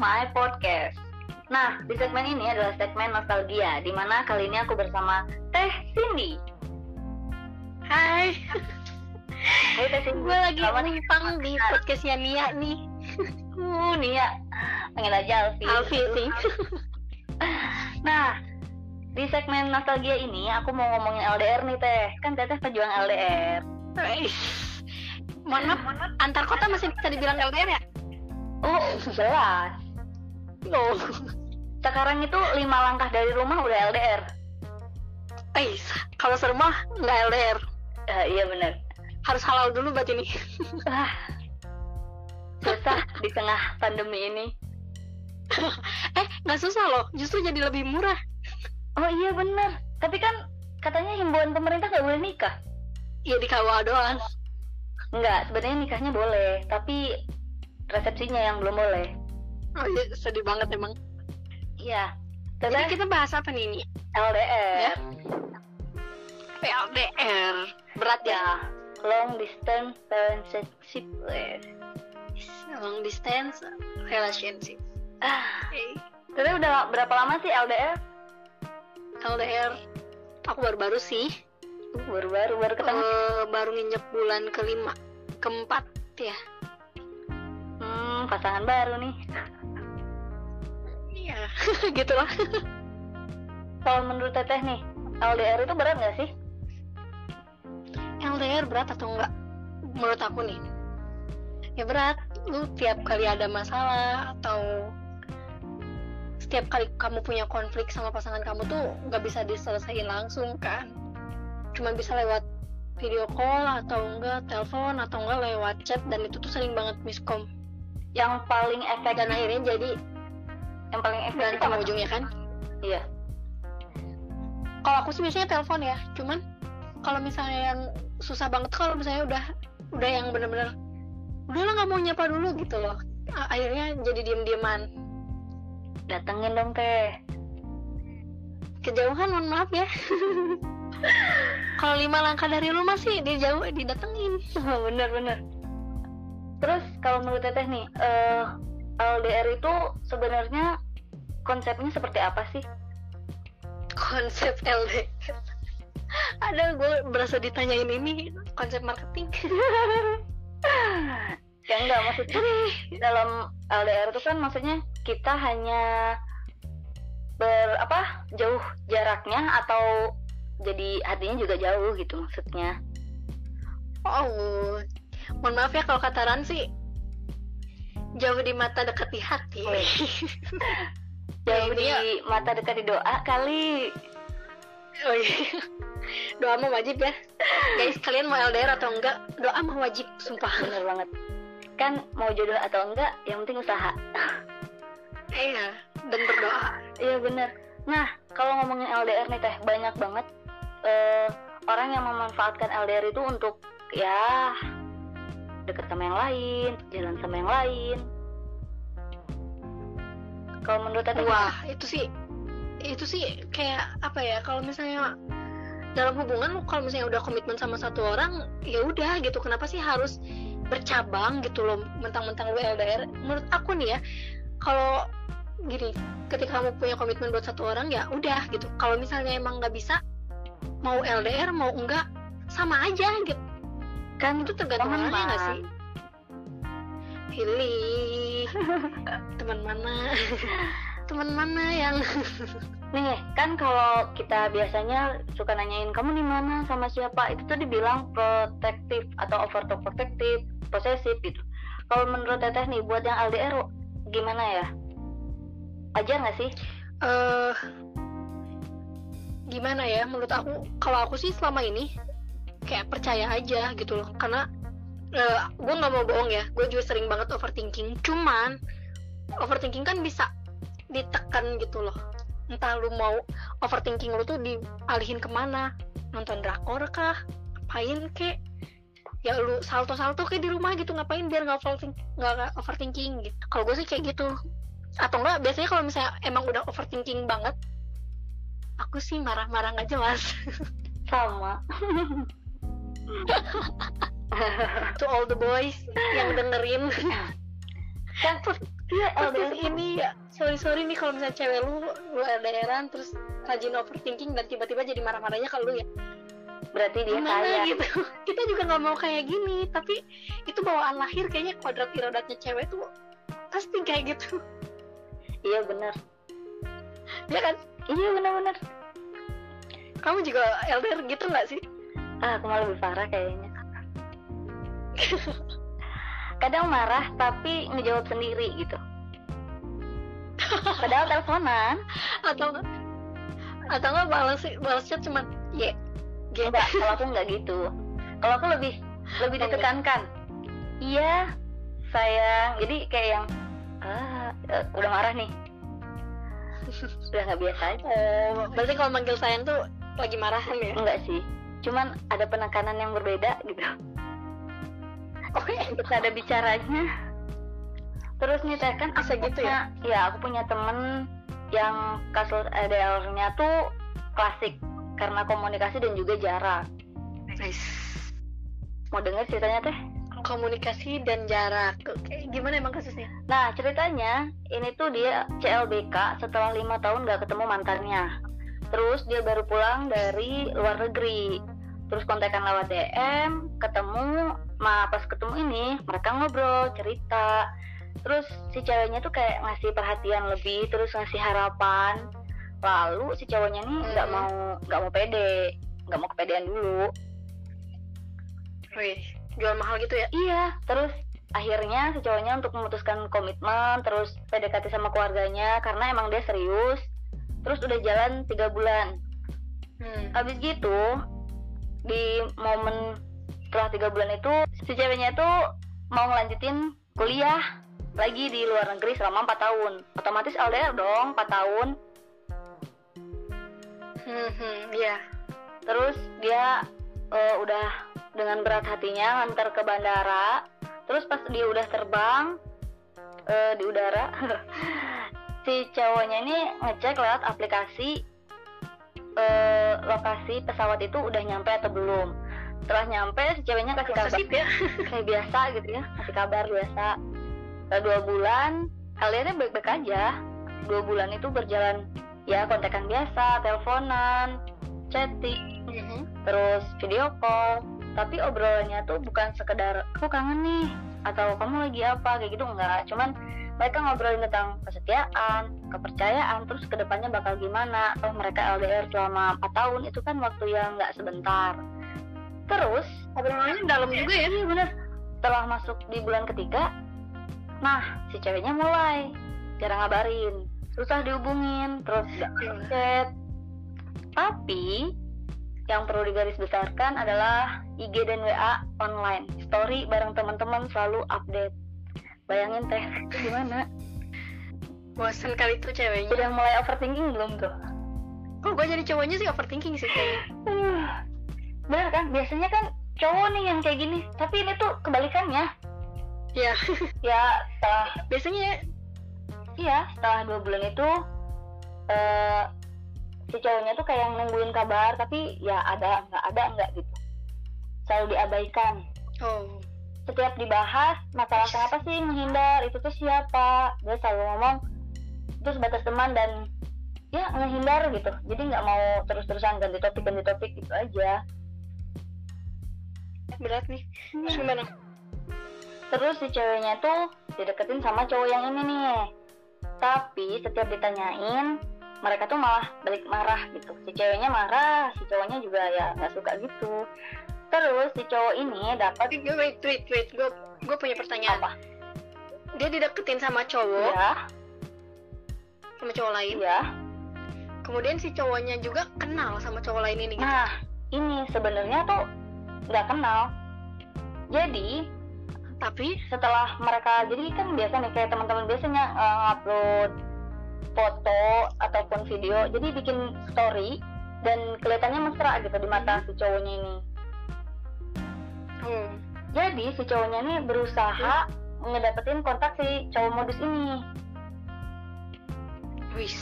my podcast. Nah, di segmen ini adalah segmen nostalgia, di mana kali ini aku bersama Teh Cindy. Hai, Hai Teh Cindy. gue lagi numpang di podcastnya Nia nih. Uh, Nia. Panggil aja Alfi. Alfi sih. Nah, di segmen nostalgia ini aku mau ngomongin LDR nih Teh. Kan Teteh pejuang LDR. Wih. Mohon maaf, antar kota masih bisa dibilang LDR ya? Oh, jelas. Loh. Sekarang itu lima langkah dari rumah udah LDR. Eh, kalau serumah nggak LDR. Eh, iya bener. Harus halal dulu buat ini. Ah, susah di tengah pandemi ini. eh, nggak susah loh. Justru jadi lebih murah. Oh iya bener. Tapi kan katanya himbauan pemerintah nggak boleh nikah. Ya di KUA doang. Enggak, sebenarnya nikahnya boleh, tapi resepsinya yang belum boleh. Oh iya, sedih banget emang. Iya. Jadi kita bahas apa nih ini? LDR. Ya. LDR. Berat ya? Long distance relationship. Long distance relationship. Ah, Teteh udah berapa lama sih LDR? LDR. Aku baru-baru sih. Uh, Baru-baru baru ketemu. Eh, baru nginjek bulan kelima keempat ya Hmm, pasangan baru nih. Iya. Gitulah Kalau menurut Teteh nih, LDR itu berat nggak sih? LDR berat atau enggak menurut aku nih. Ya berat. Lu tiap kali ada masalah atau setiap kali kamu punya konflik sama pasangan kamu tuh nggak bisa diselesaikan langsung kan. Cuma bisa lewat video call atau enggak telepon atau enggak lewat chat dan itu tuh sering banget miskom. Yang paling efektif dan akhirnya jadi yang paling efektif apa? ujungnya kan Iya. kalau aku sih biasanya telepon ya cuman kalau misalnya yang susah banget kalau misalnya udah udah yang bener-bener udah lah nggak mau nyapa dulu gitu loh akhirnya jadi diem-dieman Datengin dong Teh. kejauhan mohon maaf ya kalau lima langkah dari rumah sih dia jauh didatengin Bener-bener. Terus kalau menurut Teteh nih, eh LDR itu sebenarnya konsepnya seperti apa sih? konsep LDR ada gue berasa ditanyain ini konsep marketing. Ya enggak maksudnya dalam LDR itu kan maksudnya kita hanya ber apa jauh jaraknya atau jadi hatinya juga jauh gitu maksudnya. Oh mohon maaf ya kalau kata Ran sih jauh di mata dekat di hati Wih. jauh Ini di mata dekat di doa kali Oh iya. Doa mah wajib ya. Guys, kalian mau LDR atau enggak? Doa mah wajib, sumpah. bener banget kan mau jodoh atau enggak yang penting usaha Iya, dan berdoa. iya bener nah kalau ngomongin LDR nih teh banyak banget eh, orang yang memanfaatkan LDR itu untuk ya deket sama yang lain jalan sama yang lain kalau menurut teteh Wah, itu sih itu sih kayak apa ya? Kalau misalnya dalam hubungan kalau misalnya udah komitmen sama satu orang, ya udah gitu. Kenapa sih harus bercabang gitu loh mentang-mentang lu LDR? Menurut aku nih ya, kalau gini, ketika kamu punya komitmen buat satu orang ya udah gitu. Kalau misalnya emang nggak bisa mau LDR mau enggak sama aja gitu. Kan itu tergantung teman, orangnya nggak sih? Pilih teman mana? Teman mana yang? Nih kan kalau kita biasanya suka nanyain kamu di mana? Sama siapa? Itu tuh dibilang protektif atau overprotective posesif gitu. Kalau menurut teteh nih buat yang LDR gimana ya? Wajar nggak sih? Eh gimana ya? Menurut aku kalau aku sih selama ini kayak percaya aja gitu loh. Karena eh, gue nggak mau bohong ya. Gue juga sering banget overthinking. Cuman overthinking kan bisa ditekan gitu loh. Entah lu mau overthinking lu tuh dialihin ke mana? Nonton drakor kah? Ngapain kek? Ya lu salto salto kayak di rumah gitu. Ngapain biar nggak overthinking nggak overthinking gitu. Kalau gue sih kayak gitu. Atau enggak biasanya kalau misalnya emang udah overthinking banget aku sih marah-marah nggak jelas. Sama to all the boys yang dengerin. Kan iya terus LDR ini ya sorry sorry nih kalau misalnya cewek lu lu LDRan terus rajin overthinking dan tiba-tiba jadi marah-marahnya ke lu ya. Berarti dia gimana kaya. gitu? Kita juga nggak mau kayak gini tapi itu bawaan lahir kayaknya kuadrat irodatnya cewek tuh pasti kayak gitu. Iya bener ya kan? Iya bener-bener kamu juga LDR gitu nggak sih ah aku malah lebih parah kayaknya. Kadang marah tapi ngejawab sendiri gitu. Padahal teleponan. Atau atau nggak balas balasnya cuma ya gitu enggak kalau aku nggak gitu. Kalau aku lebih lebih enggak. ditekankan. Iya sayang. Jadi kayak yang ah eh, udah marah nih. Udah nggak biasa aja. Oh berarti kalau manggil sayang tuh lagi marahan ya? Enggak sih cuman ada penekanan yang berbeda gitu. Oke. Untuk ada bicaranya. Terus nih teh kan aku gitu ya? punya- ya aku punya temen yang kasus ADL-nya tuh klasik karena komunikasi dan juga jarak. Nice. Mau denger ceritanya teh? Komunikasi dan jarak. Oke gimana emang kasusnya? Nah ceritanya ini tuh dia CLBK setelah lima tahun gak ketemu mantannya. Terus dia baru pulang dari luar negeri. Terus kontekan lewat DM, ketemu, nah pas ketemu ini mereka ngobrol, cerita. Terus si ceweknya tuh kayak ngasih perhatian lebih, terus ngasih harapan. Lalu si cowoknya nih nggak Hmm. mau nggak mau pede, nggak mau kepedean dulu. Wih, jual mahal gitu ya Iya, terus akhirnya si cowoknya untuk memutuskan komitmen, terus PDKT sama keluarganya karena emang dia serius. Terus udah jalan tiga bulan. hmm. Habis gitu di momen setelah tiga bulan itu si ceweknya itu mau ngelanjutin kuliah lagi di luar negeri selama 4 tahun. Otomatis LDR dong 4 tahun. Hmm, hmm, iya Terus dia eh, udah dengan berat hatinya nganter ke bandara. Terus pas dia udah terbang eh, di udara, si cowoknya ini ngecek lewat aplikasi eh, lokasi pesawat itu udah nyampe atau belum. Setelah nyampe, si ceweknya kasih kabar ya kayak biasa gitu ya, kasih kabar biasa. Setelah dua bulan, LDR-nya baik-baik aja. Dua bulan itu berjalan ya kontekan biasa, teleponan, chatting, Mhm. terus video call tapi obrolannya tuh bukan sekedar aku kangen nih atau kamu lagi apa kayak gitu enggak. Cuman mereka ngobrolin tentang kesetiaan kepercayaan terus ke depannya bakal gimana. Atau mereka LDR selama 4 tahun itu kan waktu yang nggak sebentar. Terus obrolannya dalam juga ya? Iya bener. Setelah masuk di bulan ketiga nah si ceweknya mulai. Jarang ngabarin. Susah dihubungin terus nggak chat. Tapi yang perlu digarisbesarkan adalah IG dan WA online. Story bareng teman-teman selalu update. Bayangin teh itu gimana? Bosan kali tuh ceweknya. Udah mulai overthinking belum tuh? Kok gue jadi cowoknya sih overthinking sih kayaknya Uh, bener kan? Biasanya kan cowok nih yang kayak gini. Tapi ini tuh kebalikannya. Ya ya setelah biasanya Iya, setelah dua bulan itu eh si cowoknya tuh kayak nungguin kabar, tapi ya ada nggak ada nggak gitu. Selalu diabaikan. oh Setiap dibahas masalah kenapa sih menghindar, itu tuh siapa? Dia selalu ngomong itu sebatas teman dan ya menghindar gitu. Jadi nggak mau terus-terusan ganti topik ganti topik gitu aja. berat nih terus gimana Terus si ceweknya tuh dideketin sama cowok yang ini nih. Tapi setiap ditanyain, mereka tuh malah balik marah gitu. Si ceweknya marah, si cowoknya juga ya nggak suka gitu. Terus si cowok ini dapat gue wait wait wait gue gue punya pertanyaan apa? dia dideketin sama cowok Ya, sama cowok lain ya. kemudian si cowoknya juga kenal sama cowok lain ini gitu Nah, ini sebenarnya tuh nggak kenal. Jadi tapi setelah mereka jadi kan biasa nih kayak teman-teman biasanya eh, upload foto ataupun video jadi bikin story dan kelihatannya mesra gitu di mata si cowoknya ini. Oh jadi si cowoknya ini berusaha ngedapetin kontak si cowok modus ini. Wis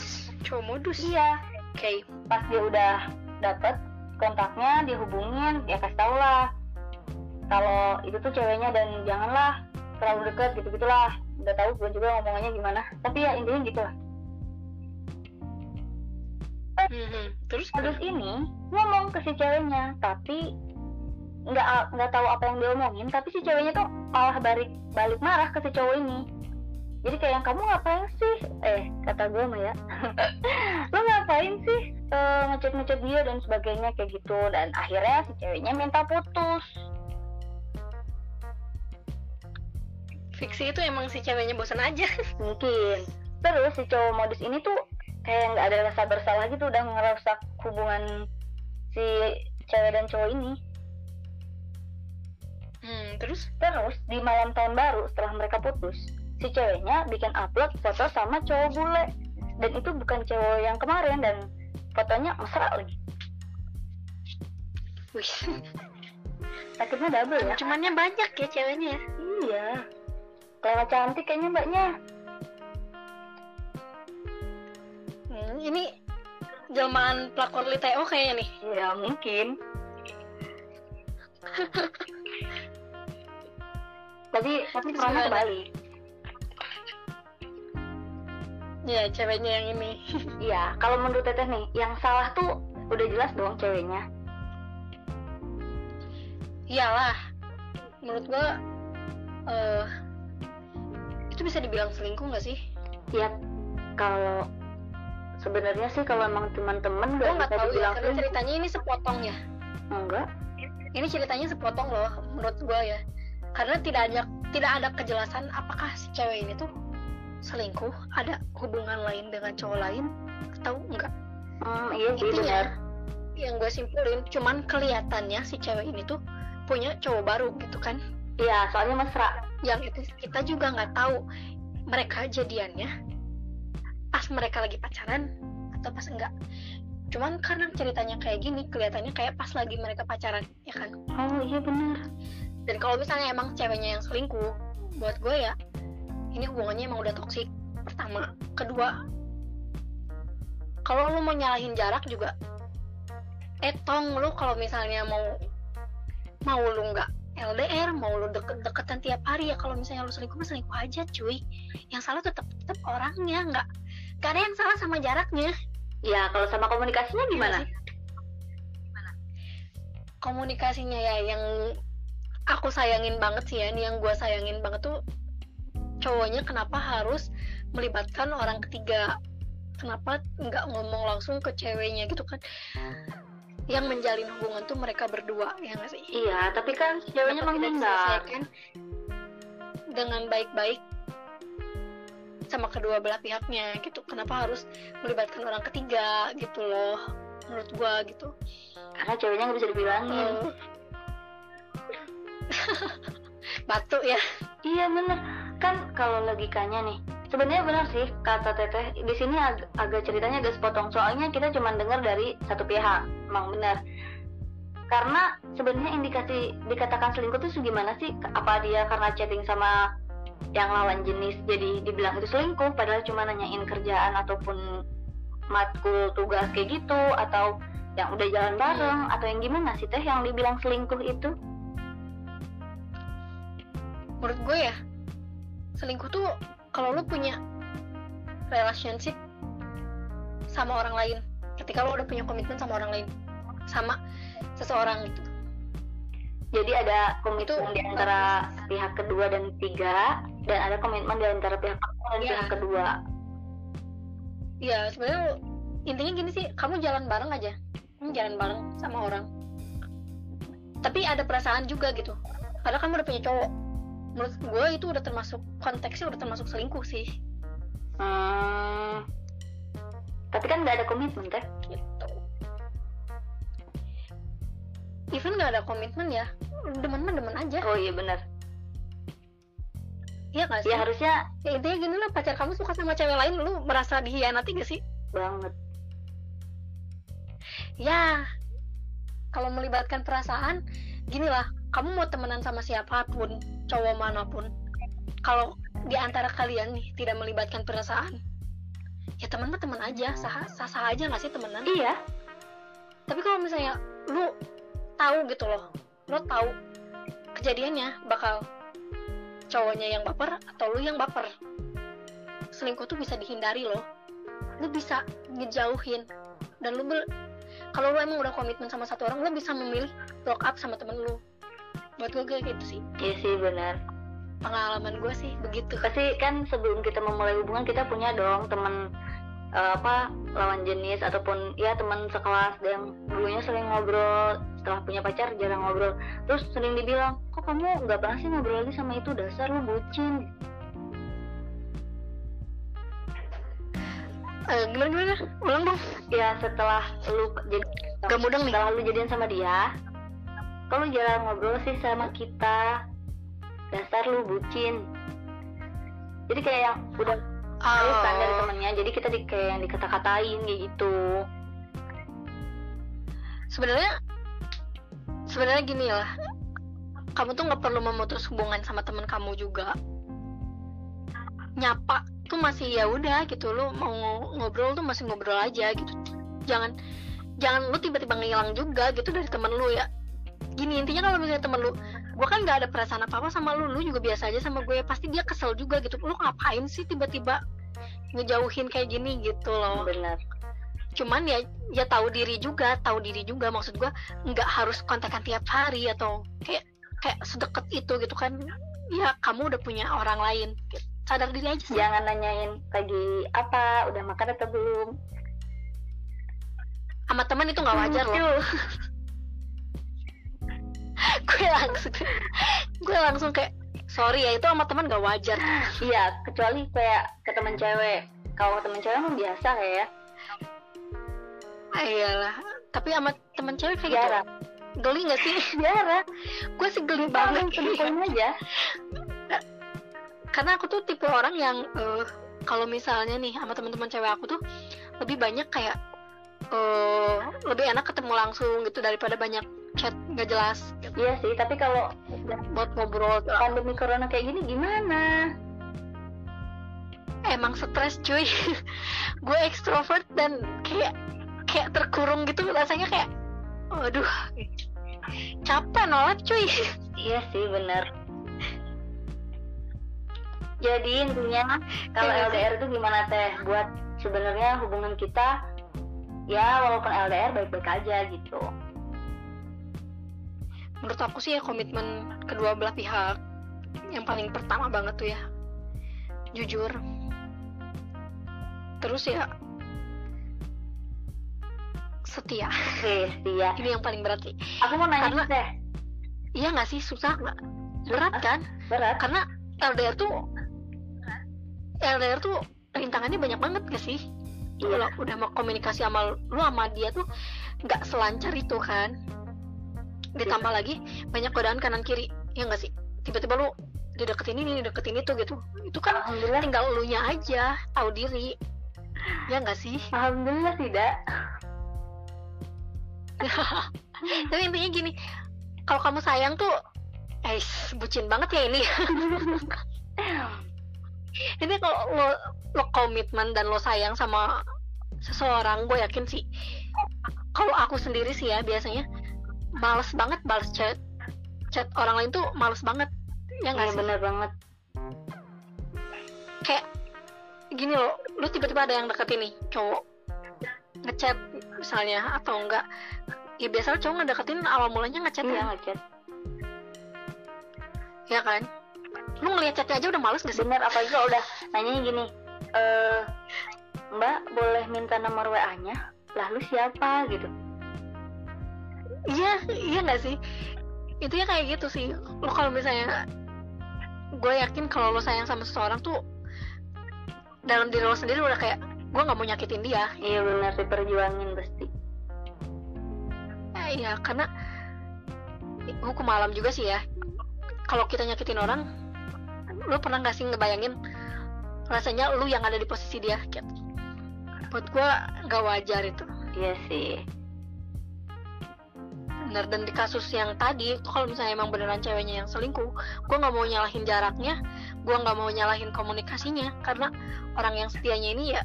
cowok modus? Iya. Oke. Pas dia udah dapet kontaknya dihubungin ya kasih tau lah kalau itu tuh ceweknya dan janganlah terlalu deket gitu gitulah nggak tahu gue juga ngomongnya gimana. Tapi ya intinya gitu lah Terus terus ini ngomong ke si ceweknya tapi nggak nggak tahu apa yang dia omongin tapi si ceweknya tuh malah balik balik marah ke si cowok ini. Jadi kayak yang kamu ngapain sih? Eh kata gue mah ya. Lo ngapain sih eh, ngechat ngechat dia dan sebagainya kayak gitu. Dan akhirnya si ceweknya minta putus. Fiksi itu emang si ceweknya bosan aja. Mungkin. Terus si cowok modus ini tuh kayak nggak ada rasa bersalah gitu udah ngerusak hubungan si cewek dan cowok ini. Hmm, terus? Terus di malam tahun baru setelah mereka putus si ceweknya bikin upload foto sama cowok bule. Dan itu bukan cowok yang kemarin dan fotonya mesra lagi. Wih. Sakitnya double ya. Cumannya banyak ya ceweknya ya? Iya. Kelewat cantik kayaknya mbaknya ini jelmaan pelakor Liteo kayaknya nih. Ya mungkin. Tapi tapi perannya Gimana? kebalik. Ya ceweknya yang ini. Iya, kalau menurut Teteh nih, yang salah tuh udah jelas dong ceweknya. iyalah menurut gua eh itu bisa dibilang selingkuh nggak sih? Ya, kalau sebenarnya sih kalau emang teman-teman gua nggak nggak bisa tahu ya karena selingkuh. ceritanya ini sepotong ya Enggak. ini ceritanya sepotong loh menurut gua ya karena tidak ada tidak ada kejelasan apakah si cewek ini tuh selingkuh ada hubungan lain dengan cowok lain atau enggak Hmm, iya Intinya, benar. yang gue simpulin cuman kelihatannya si cewek ini tuh punya cowok baru gitu kan Iya, soalnya mesra. yang itu kita juga nggak tahu mereka jadiannya pas mereka lagi pacaran atau pas enggak. Cuman karena ceritanya kayak gini kelihatannya kayak pas lagi mereka pacaran ya kan? Oh iya benar. dan kalau misalnya emang ceweknya yang selingkuh buat gue ya ini hubungannya emang udah toksik pertama. Kedua kalau lu mau nyalahin jarak juga eh tong lu kalau misalnya mau mau lu nggak LDR mau lu deket-deketan tiap hari ya kalau misalnya lu selingkuh selingkuh aja cuy. Yang salah tetap tetap orangnya nggak ada yang salah sama jaraknya Ya, kalau sama komunikasinya gimana? Iya sih. komunikasinya ya yang aku sayangin banget sih ya ini yang gue sayangin banget tuh cowoknya kenapa harus melibatkan orang ketiga kenapa nggak ngomong langsung ke ceweknya gitu kan yang menjalin hubungan tuh mereka berdua ya nggak sih Iya, tapi kan ceweknya menghindar. dengan baik-baik sama kedua belah pihaknya gitu. Kenapa harus melibatkan orang ketiga gitu loh menurut gua gitu. Karena ceweknya nggak bisa dibilangin. Hmm. batu ya. Iya bener. Kan kalau logikanya nih sebenarnya benar sih kata teteh. Di sini ag- agak ceritanya agak sepotong. Soalnya kita cuma dengar dari satu pihak. Emang benar karena sebenarnya indikasi dikatakan selingkuh itu gimana sih? Apa dia karena chatting sama yang lawan jenis jadi dibilang itu selingkuh padahal cuma nanyain kerjaan ataupun matkul tugas kayak gitu atau yang udah jalan bareng atau yang gimana sih teh yang dibilang selingkuh itu? Menurut gue ya selingkuh tuh kalau lu punya relationship sama orang lain ketika lu udah punya komitmen sama orang lain sama seseorang gitu. Jadi ada komitmen Itu di antara pihak kedua dan tiga, dan ada komitmen di antara pihak pertama dan Iya. pihak kedua. ya sebenarnya intinya gini sih kamu jalan bareng aja kamu jalan bareng sama orang tapi ada perasaan juga gitu padahal kamu udah punya cowok menurut gue itu udah termasuk konteksnya udah termasuk selingkuh sih Hmm. Tapi kan nggak ada komitmen teh. gitu even nggak ada komitmen ya demen mah demen aja Oh iya benar. Iya nggak sih Ya harusnya ya intinya gini lah pacar kamu suka sama cewek lain lu merasa dihianati gak sih banget. ya kalau melibatkan perasaan gini lah kamu mau temenan sama siapa pun cowok mana pun kalau di antara kalian nih tidak melibatkan perasaan ya teman mah teman aja sah sah, sah aja nggak sih temenan Iya. tapi kalau misalnya lu tahu gitu loh lo tahu kejadiannya bakal cowoknya yang baper atau lu yang baper? Selingkuh tuh bisa dihindari loh. Lu bisa ngejauhin dan lu kalau lu emang udah komitmen sama satu orang lu bisa memilih block up sama temen lu. Buat gue kayak gitu sih. Iya sih benar. Pengalaman gue sih begitu. Pasti kan sebelum kita memulai hubungan kita punya dong teman eh, apa lawan jenis ataupun ya teman sekelas yang dulunya sering ngobrol setelah punya pacar jarang ngobrol. Terus sering dibilang kok kamu nggak pernah sih ngobrol lagi sama itu? Dasar lu bucin. Eh, gimana gimana? Ulang dong. Ya setelah lu jadi Gak mudeng nih. setelah lu jadian sama dia kalau jarang ngobrol sih sama kita? Dasar lu bucin. Jadi kayak yang udah tahu kan dari Oh. temennya jadi kita di, kayak yang dikata-katain kayak gitu. Sebenarnya sebenarnya gini lah kamu tuh nggak perlu memutus hubungan sama teman kamu juga. Nyapa tuh masih ya udah gitu lu mau ngobrol tuh masih ngobrol aja gitu. Jangan jangan lu tiba-tiba ngilang juga gitu dari temen lu ya. Gini intinya kalau misalnya temen lu gue kan nggak ada perasaan apa apa sama lu lu juga biasa aja sama gue pasti dia kesel juga gitu. Lu ngapain sih tiba-tiba ngejauhin kayak gini gitu loh? Bener cuman ya ya tahu diri juga tahu diri juga. Maksud gua nggak harus kontekan tiap hari atau kayak kayak sedekat itu gitu kan. Ya kamu udah punya orang lain. Sadar diri aja sih. Jangan nanyain lagi apa udah makan atau belum. Sama teman itu nggak wajar loh. Gue langsung gue langsung kayak sorry ya itu sama teman nggak wajar. Iya kecuali kayak ke temen cewek. Kalau ke temen cewek mah biasa kayak ya iyalah. Tapi sama teman cewek kayak gitu. Jarang. Geli nggak sih? Jarang. Gue sih geli banget selingkuhin aja. Karena aku tuh tipe orang yang eh, kalau misalnya nih sama teman-teman cewek aku tuh lebih banyak kayak eh lebih enak ketemu langsung gitu daripada banyak chat nggak jelas gitu. iya sih tapi kalau buat ngobrol pandemi corona kayak gini gimana? Emang stres cuy. Gue ekstrovert dan kayak kayak terkurung gitu rasanya kayak waduh capek nolak cuy. Iya sih bener jadi intinya kalau Iya. LDR itu gimana teh? Buat sebenarnya hubungan kita ya walaupun LDR baik-baik aja gitu. Menurut aku sih ya komitmen kedua belah pihak yang paling pertama banget tuh ya. Jujur. Terus ya setia. Oke, setia. Ini yang paling berat sih. Aku mau nanya Karena- teh iya nggak sih? Susah nggak? Berat kan? Berat. Karena LDR tuh LDR tuh rintangannya banyak banget gak sih? Iya. kalau udah mau komunikasi sama lu sama dia tuh nggak selancar itu kan? Ditambah lagi banyak godaan kanan kiri. Ya nggak sih? Tiba-tiba lu dideketin ini dideketin itu gitu. Itu kan tinggal lu nya aja tahu diri. Ya nggak sih? Alhamdulillah tidak tapi intinya gini kalau kamu sayang tuh eh bucin banget ya ini. Ini kalau lo lo komitmen dan lo sayang sama seseorang gue yakin sih kalau aku sendiri sih ya biasanya males banget balas chat. Chat orang lain tuh males banget ya nggak Iya sih? bener banget. Kayak gini loh lu tiba-tiba ada yang deketin nih cowok ngechat misalnya atau enggak ya biasanya cowok ngedeketin awal mulanya ngechat iya ya ngechat. Ya kan? Lu ngeliat chatnya aja udah males gak sih? Bener apalagi kalau udah nanyanya gini eh mbak boleh minta nomor WA nya lah lu siapa? gitu. Iya iya nggak sih? Itu ya kayak gitu sih. Lo kalau misalnya gue yakin kalau lo sayang sama seseorang tuh dalam diri lo sendiri udah kayak gue nggak mau nyakitin dia. Iya bener diperjuangin pasti. Eh, iya karena hukum alam juga sih ya. Kalau kita nyakitin orang lo pernah nggak sih ngebayangin rasanya lu yang ada di posisi dia? Buat gue nggak wajar itu. Iya sih. Bener dan di kasus yang tadi itu kalau misalnya emang beneran ceweknya yang selingkuh gue nggak mau nyalahin jaraknya gue nggak mau nyalahin komunikasinya karena orang yang setianya ini ya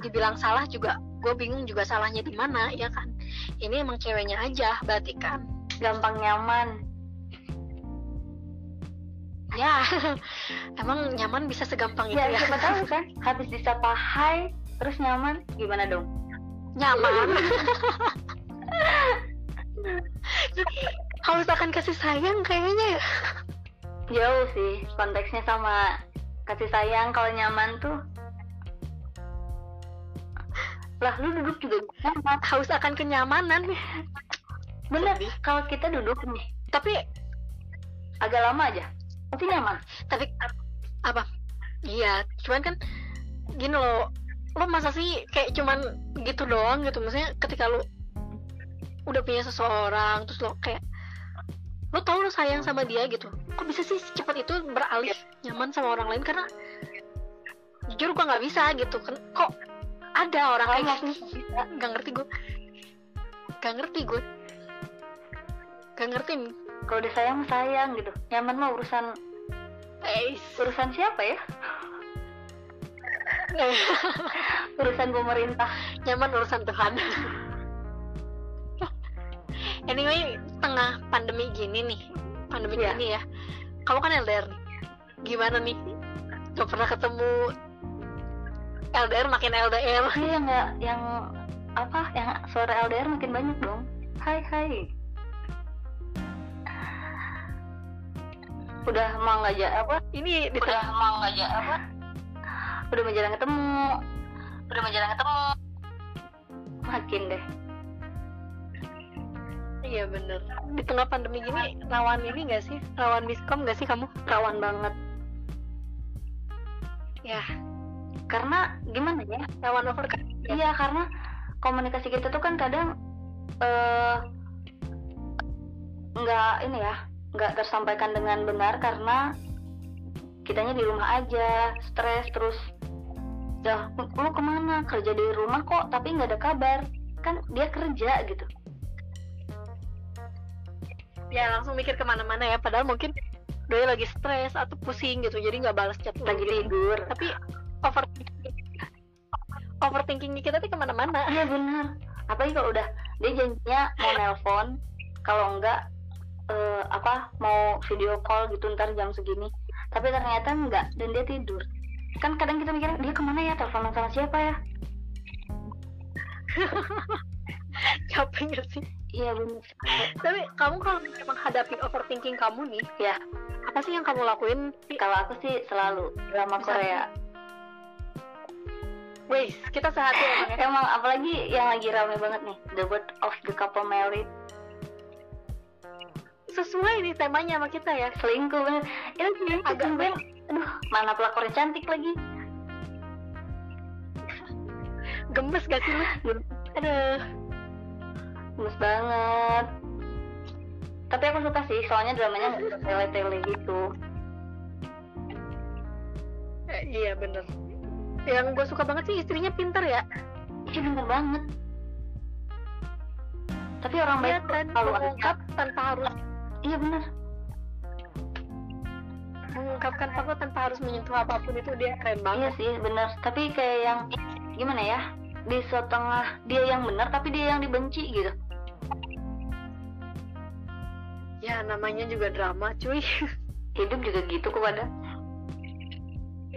dibilang salah juga gue bingung juga salahnya di mana ya kan? Ini emang ceweknya aja berarti kan? Gampang nyaman. Ya emang nyaman bisa segampang itu ya. ya siapa tahu kan habis disapa hai terus nyaman gimana dong? Nyaman. Harus akan kasih sayang kayaknya ya. Jauh sih konteksnya sama kasih sayang kalau nyaman tuh lah lu duduk juga nyaman haus akan kenyamanan. Bener kalau kita duduk nih. Tapi agak lama aja. Pasti nyaman. Tapi apa? Iya cuman kan gini loh. Lo masa sih kayak cuman gitu doang gitu? Maksudnya ketika lo udah punya seseorang terus lo kayak lo tau lo sayang sama dia gitu. Kok bisa sih cepat itu beralih nyaman sama orang lain? Karena jujur gua nggak bisa gitu. Kan kok ada orang kayak Kalau gini nggak ngerti gue nggak ngerti gue nggak ngerti nih. Kalau udah sayang gitu. Nyaman mah urusan eh urusan siapa ya? Urusan pemerintah. Nyaman urusan Tuhan. Anyway tengah pandemi gini nih. Pandemi Iya. gini ya. Kamu kan LDR nih gimana nih? Gak pernah ketemu LDR makin LDR iya nggak yang apa yang suara LDR makin banyak dong. Hai hai. Udah mau ngajak apa? Ini di udah mau ngajak apa? Udah mau jarang ketemu. Udah mau jarang ketemu. Makin deh. Iya bener. Di tengah pandemi gini rawan ini gak sih? Rawan miskom gak sih kamu? Rawan banget. Ya karena gimana ya? Rawan over Iya karena komunikasi kita tuh kan kadang eh, nggak ini ya nggak tersampaikan dengan benar karena kitanya di rumah aja stres terus. Dah lu ke mana? Kerja di rumah kok tapi nggak ada kabar. Kan dia kerja gitu. Ya langsung mikir ke mana-mana ya padahal mungkin doi lagi stres atau pusing gitu jadi nggak balas chat lagi gitu. tidur. Tapi overthinking overthinkingnya kita tuh ke mana-mana. Iya benar apalagi kalau udah dia janjinya mau nelpon kalau enggak eh, apa mau video call gitu ntar jam segini tapi ternyata enggak dan dia tidur. Kan kadang kita mikir dia ke mana ya? Teleponan sama siapa ya? Capek gak sih? Iya benar tapi kamu kalau menghadapi overthinking kamu nih ya apa sih yang kamu lakuin? Kalau aku sih selalu drama. Korea Wes, kita sehati emang ya. emang apalagi yang lagi rame banget nih the word of the couple married Sesuai nih temanya sama kita ya. selingkuh bener itu sih Agak agak aduh mana pelakornya cantik lagi Gemes gak sih lu? Aduh. gemes banget tapi aku suka sih soalnya dramanya tele-tele gitu Eh, iya bener. Yang gue suka banget sih istrinya pinter ya. Iya bener banget tapi orang baik Iya kan, kalau mengungkap tanpa harus iya bener mengungkapkan fakta tanpa harus menyentuh apa pun itu dia keren iya banget. sih bener tapi kayak yang gimana ya di setengah dia yang benar tapi dia yang dibenci gitu Ya namanya juga drama cuy. hidup juga gitu kok pada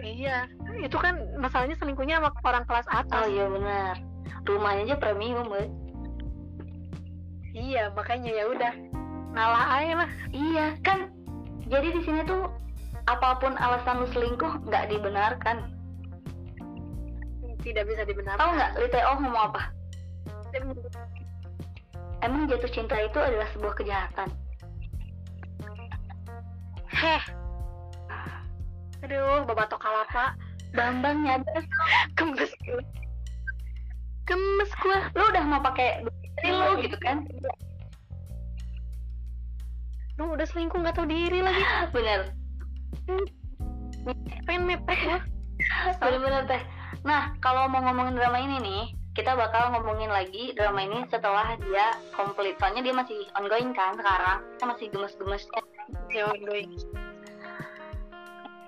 iya. Itu kan masalahnya selingkuhnya sama orang kelas atas. oh iya benar rumahnya aja premium boy. Iya makanya ya udah ngalah aja lah. iya kan jadi di sini tuh apa pun alasan lu selingkuh nggak dibenarkan Tidak bisa dibenarkan. tahu nggak Liteo ngomong apa emang jatuh cinta itu adalah sebuah kejahatan Heh. Aduh, babatok kalapa. Bambang nyadar Gemes gue. Gemes gue. lu udah mau pakai diri lu gitu kan Lu udah selingkuh nggak tahu diri lagi. bener Pengen mepet gue. bener-bener teh nah kalau mau ngomongin drama ini nih kita bakal ngomongin lagi drama ini setelah dia komplit soalnya dia masih ongoing kan sekarang kita masih gemes-gemesnya Jangan gue.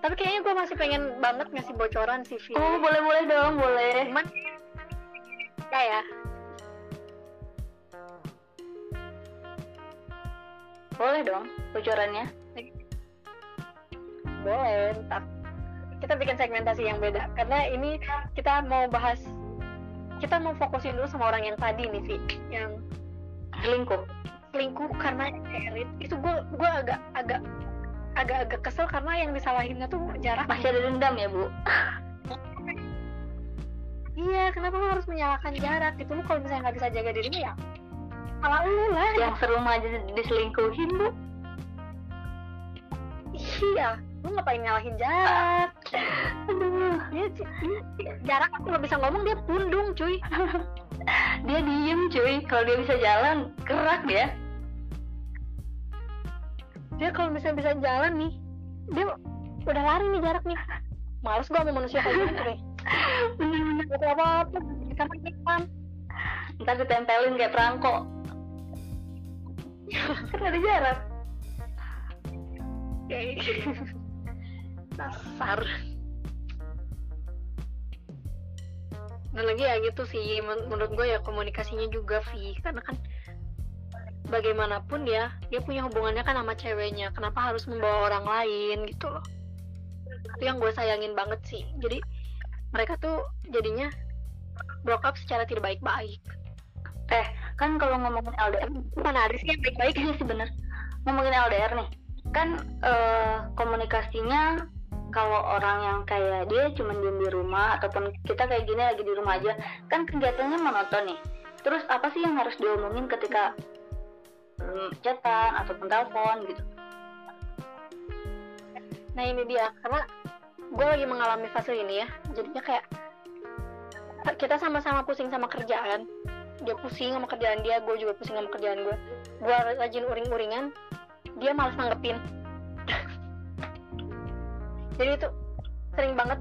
Tapi kayaknya gue masih pengen banget ngasih bocoran sih, Vi. oh boleh boleh dong boleh. Cuman ya ya. boleh dong bocorannya. Boleh ntar. Kita bikin segmentasi yang beda. Karena ini kita mau bahas kita mau fokusin dulu sama orang yang tadi nih Vi yang selingkuh. selingkuh karena erit itu gue gue agak agak agak agak kesel karena yang disalahinnya tuh jarak masih ada dendam ya bu? Iya kenapa lo harus menyalahkan jarak gitu? Lo kalau misalnya nggak bisa jaga dirimu ya salah lu lah. Yang serumah aja diselingkuhin bu. Iya lu ngapain nyalahin jarak? Aduh. Dia jarak aku nggak bisa ngomong dia pundung cuy. Dia diem cuy. Kalau dia bisa jalan gerak dia dia kalau misalnya bisa jalan nih dia udah lari nih jarak nih males gua sama manusia kayak gitu deh bener-bener. Gak apa apa karena ikan ntar ditempelin kayak perangko. Kan ada jarak. Kayak dasar. Dan lagi ya gitu sih. Men- menurut gue ya komunikasinya juga Vi karena kan bagaimanapun ya dia punya hubungannya kan sama ceweknya. Kenapa harus membawa orang lain gitu loh. Itu yang gue sayangin banget sih. Jadi mereka tuh jadinya broke up secara tidak baik-baik. Eh kan kalau ngomongin LDR mana ada sih yang baik-baik sih bener ngomongin LDR nih kan eh, komunikasinya kalau orang yang kayak dia cuma diem di rumah ataupun kita kayak gini lagi di rumah aja kan kegiatannya monoton nih. Terus apa sih yang harus diomongin ketika chatan ataupun telepon gitu. Nah ini dia karena gue lagi mengalami fase ini ya jadinya kayak kita sama-sama pusing sama kerjaan. Dia pusing sama kerjaan dia gue juga pusing sama kerjaan gue gue rajin uring-uringan dia malas nanggepin. Jadi itu sering banget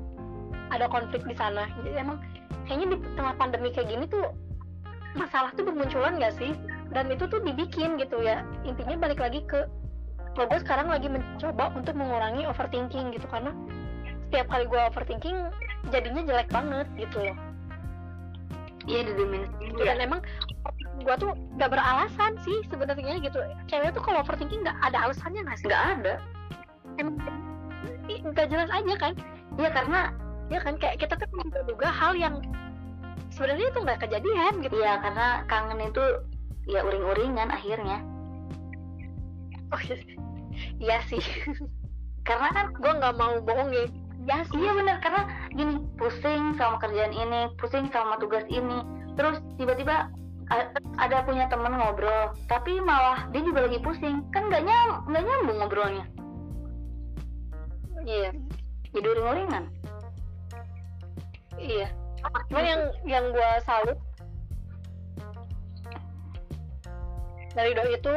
ada konflik di sana. Jadi emang kayaknya di tengah pandemi kayak gini tuh masalah tuh bermunculan gak sih dan itu tuh dibikin gitu ya. Intinya balik lagi ke kalau gue sekarang lagi mencoba untuk mengurangi overthinking gitu. Karena setiap kali gue overthinking jadinya jelek banget gitu loh. Iya didemin dan emang gue tuh gak beralasan sih sebenarnya gitu. Cewek tuh kalau overthinking gak ada alasannya gak sih? Nggak ada. Emang nggak jelas aja kan? Iya karena ya kan? Kayak kita tuh menduga hal yang sebenarnya itu nggak kejadian gitu. Ya karena kangen itu ya uring-uringan akhirnya. Oh iya iya sih. Karena kan gue nggak mau bohong ya. Ya sih. Iya bener. Karena gini pusing sama kerjaan ini, pusing sama tugas ini, terus tiba-tiba ada punya temen ngobrol, tapi malah dia juga lagi pusing, kan nggak nyam nggak nyambung ngobrolnya, iya. Jadi uring-uringan. iya. Cuman yang yang gue salut dari doi itu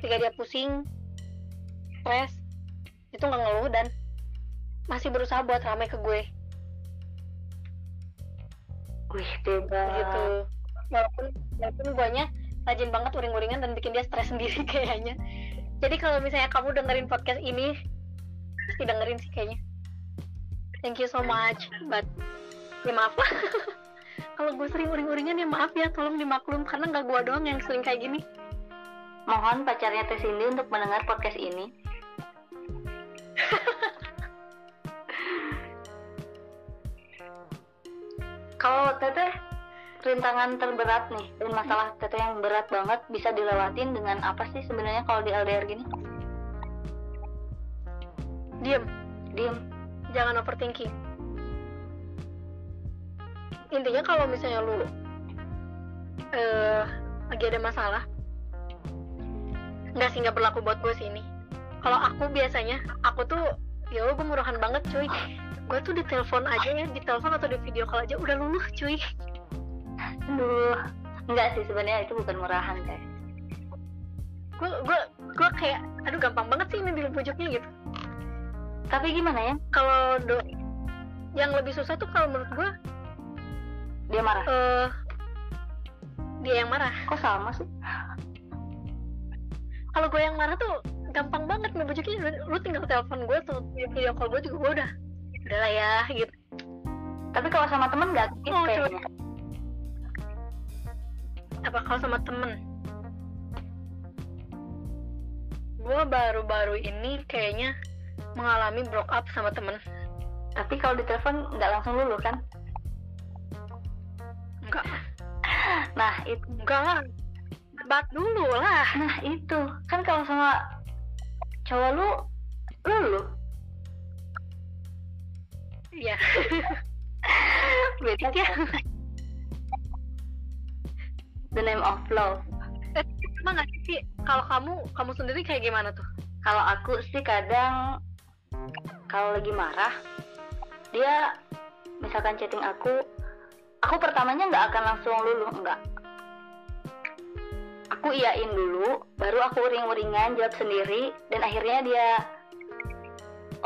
ketika dia pusing stres itu nggak ngeluh dan masih berusaha buat ramai ke gue. Wih bebas. gitu. Walaupun walaupun guanya rajin banget uring-uringan dan bikin dia stres sendiri kayaknya. Jadi kalau misalnya kamu dengerin podcast ini pasti dengerin sih kayaknya. Thank you so much but ya maaf. Kalau gue sering uring-uringan ya maaf ya tolong dimaklum karena nggak gue doang yang sering kayak gini Mohon pacarnya Teh Cindy untuk mendengar podcast ini. Kalau Teteh rintangan terberat nih dan masalah Teteh yang berat banget bisa dilewatin dengan apa sih sebenarnya kalau di LDR gini? diem Diem. jangan overthinking intinya kalau misalnya lu eh lagi ada masalah nggak sih nggak berlaku buat gue sih ini kalau aku biasanya aku tuh ya gue murahan banget cuy gue tuh di telepon aja ya di telepon atau di video call aja udah luluh cuy Aduh. Enggak sih sebenarnya itu bukan murahan Teh. gue gue gue kayak aduh gampang banget sih ini dibujuknya gitu Tapi gimana ya? kalau do yang lebih susah tuh kalau menurut gue Dia marah. eh dia yang marah Kok sama sih? Kalau gue yang marah tuh gampang banget ngebujuknya lu, lu tinggal telepon gue tuh video call gue juga gue udah udah lah ya gitu. Tapi kalau sama temen nggak gitu Oh, kayaknya. apa kalau sama temen? Gue baru-baru ini kayaknya mengalami broke up sama temen. Tapi kalau di telepon nggak langsung lulu kan? Enggak. Nah itu enggak lah debat dulu lah. Nah itu. Kan kalau sama cowok lu lulu iya. Beda ya the name of love. Emang nggak sih kalau kamu kamu sendiri kayak gimana tuh? Kalau aku sih kadang kalau lagi marah dia misalkan chatting aku aku pertamanya nggak akan langsung lulu enggak aku iyain dulu baru aku uring-uringan jawab sendiri dan akhirnya dia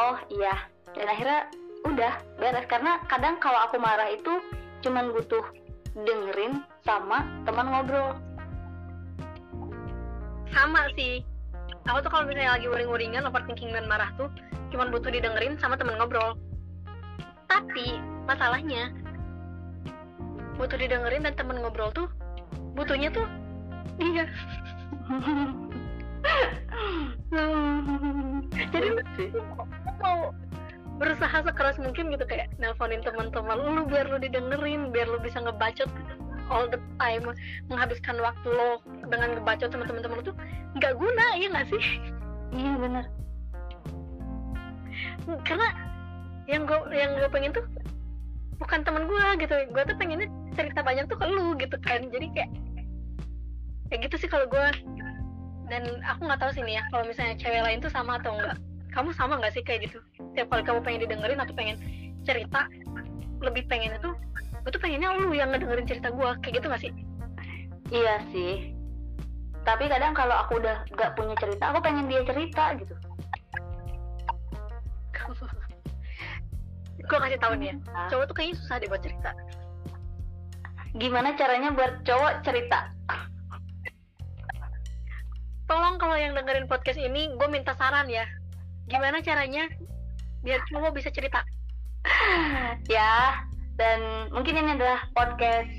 oh iya. Dan akhirnya udah beres. Karena kadang kalau aku marah itu cuman butuh dengerin sama teman ngobrol. Sama sih. Aku tuh kalau misalnya lagi uring-uringan overthinking dan marah tuh cuman butuh didengerin sama temen ngobrol. Tapi masalahnya butuh didengerin dan temen ngobrol tuh butuhnya tuh dia jadi mau berusaha sekeras mungkin gitu kayak nelponin teman-teman lu biar lu didengerin biar lu bisa ngebacot all the time menghabiskan waktu lo dengan ngebacot sama teman-teman lu tuh nggak guna ya nggak sih? Iya bener karena yang gue yang gue pengen tuh bukan teman gue gitu gue tuh pengennya cerita banyak tuh ke lu gitu kan. Jadi kayak kayak gitu sih kalau gue dan aku nggak tahu sih nih ya kalau misalnya cewek lain tuh sama atau enggak kamu sama nggak sih kayak gitu? Tiap kali kamu pengen didengerin atau pengen cerita lebih pengen itu gue tuh pengennya lu yang ngedengerin cerita gue kayak gitu gak sih? Iya sih. Tapi kadang kalau aku udah gak punya cerita aku pengen dia cerita gitu. Gue kasih tahu nih ya cowok tuh kayaknya susah deh buat cerita. Gimana caranya buat cowok cerita tolong kalau yang dengerin podcast ini gue minta saran ya. Gimana caranya biar cowok bisa cerita? Ya dan mungkin ini adalah podcast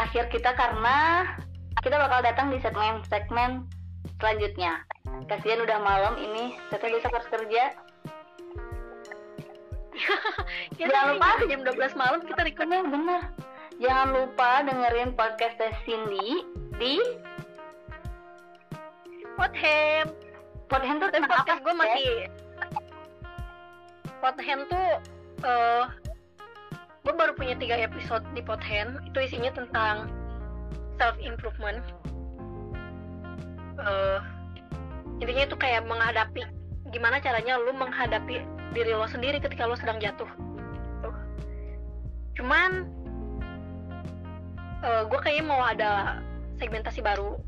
akhir kita karena kita bakal datang di segmen-segmen selanjutnya. Kasihan udah malam ini saya besok harus kerja. Jangan lupa. jam 12 malam kita bener bener jangan lupa dengerin podcast Cindy di Pothand Podhand tuh tapi apa gue sih, masih Pothand tuh eh gue baru punya tiga episode di Pothand itu isinya tentang self improvement eh intinya itu kayak menghadapi gimana caranya lu menghadapi diri lo sendiri ketika lo sedang jatuh. Tuh. cuman gue kayaknya mau ada segmentasi baru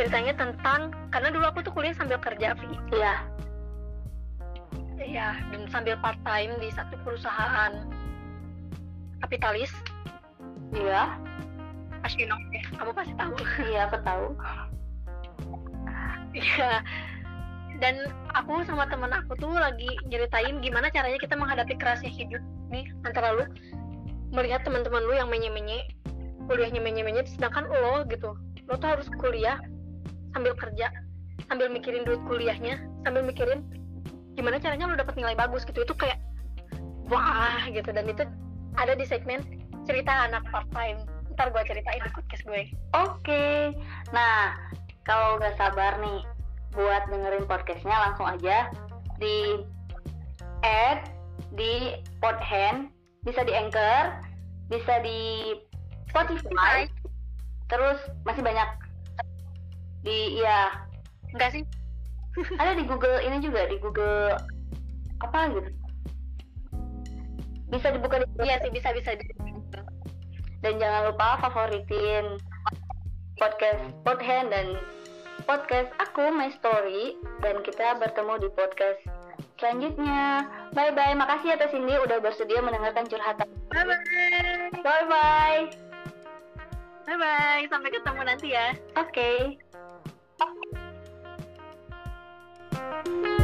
ceritanya tentang karena dulu aku tuh kuliah sambil kerja Vi Iya. Ya dan sambil part time di satu perusahaan kapitalis. Iya. As you know ya. Kamu pasti tahu. Iya aku tahu. Iya. Dan aku sama temen aku tuh lagi nyeritain gimana caranya kita menghadapi kerasnya hidup nih antara lu. Melihat teman-teman lu yang menye-menye kuliahnya menye-menye sedangkan lo gitu. Lo tuh harus kuliah sambil kerja sambil mikirin duit kuliahnya sambil mikirin gimana caranya lu dapat nilai bagus gitu. Itu kayak wah gitu. Dan itu ada di segmen cerita anak part time ntar gue ceritain di podcast gue. Oke, nah kalau nggak sabar nih buat dengerin podcastnya langsung aja di add di Podhand, bisa di Anchor, bisa di Spotify, terus masih banyak di ya enggak sih. Ada di Google ini juga di Google apa gitu. Bisa dibuka di iya sih bisa bisa dan jangan lupa favoritin podcast Podhand dan podcast aku My Story. Dan kita bertemu di podcast selanjutnya. Bye bye makasih atas Cindy udah bersedia mendengarkan curhatan. Bye bye bye bye bye bye sampai ketemu nanti ya. Oke thank you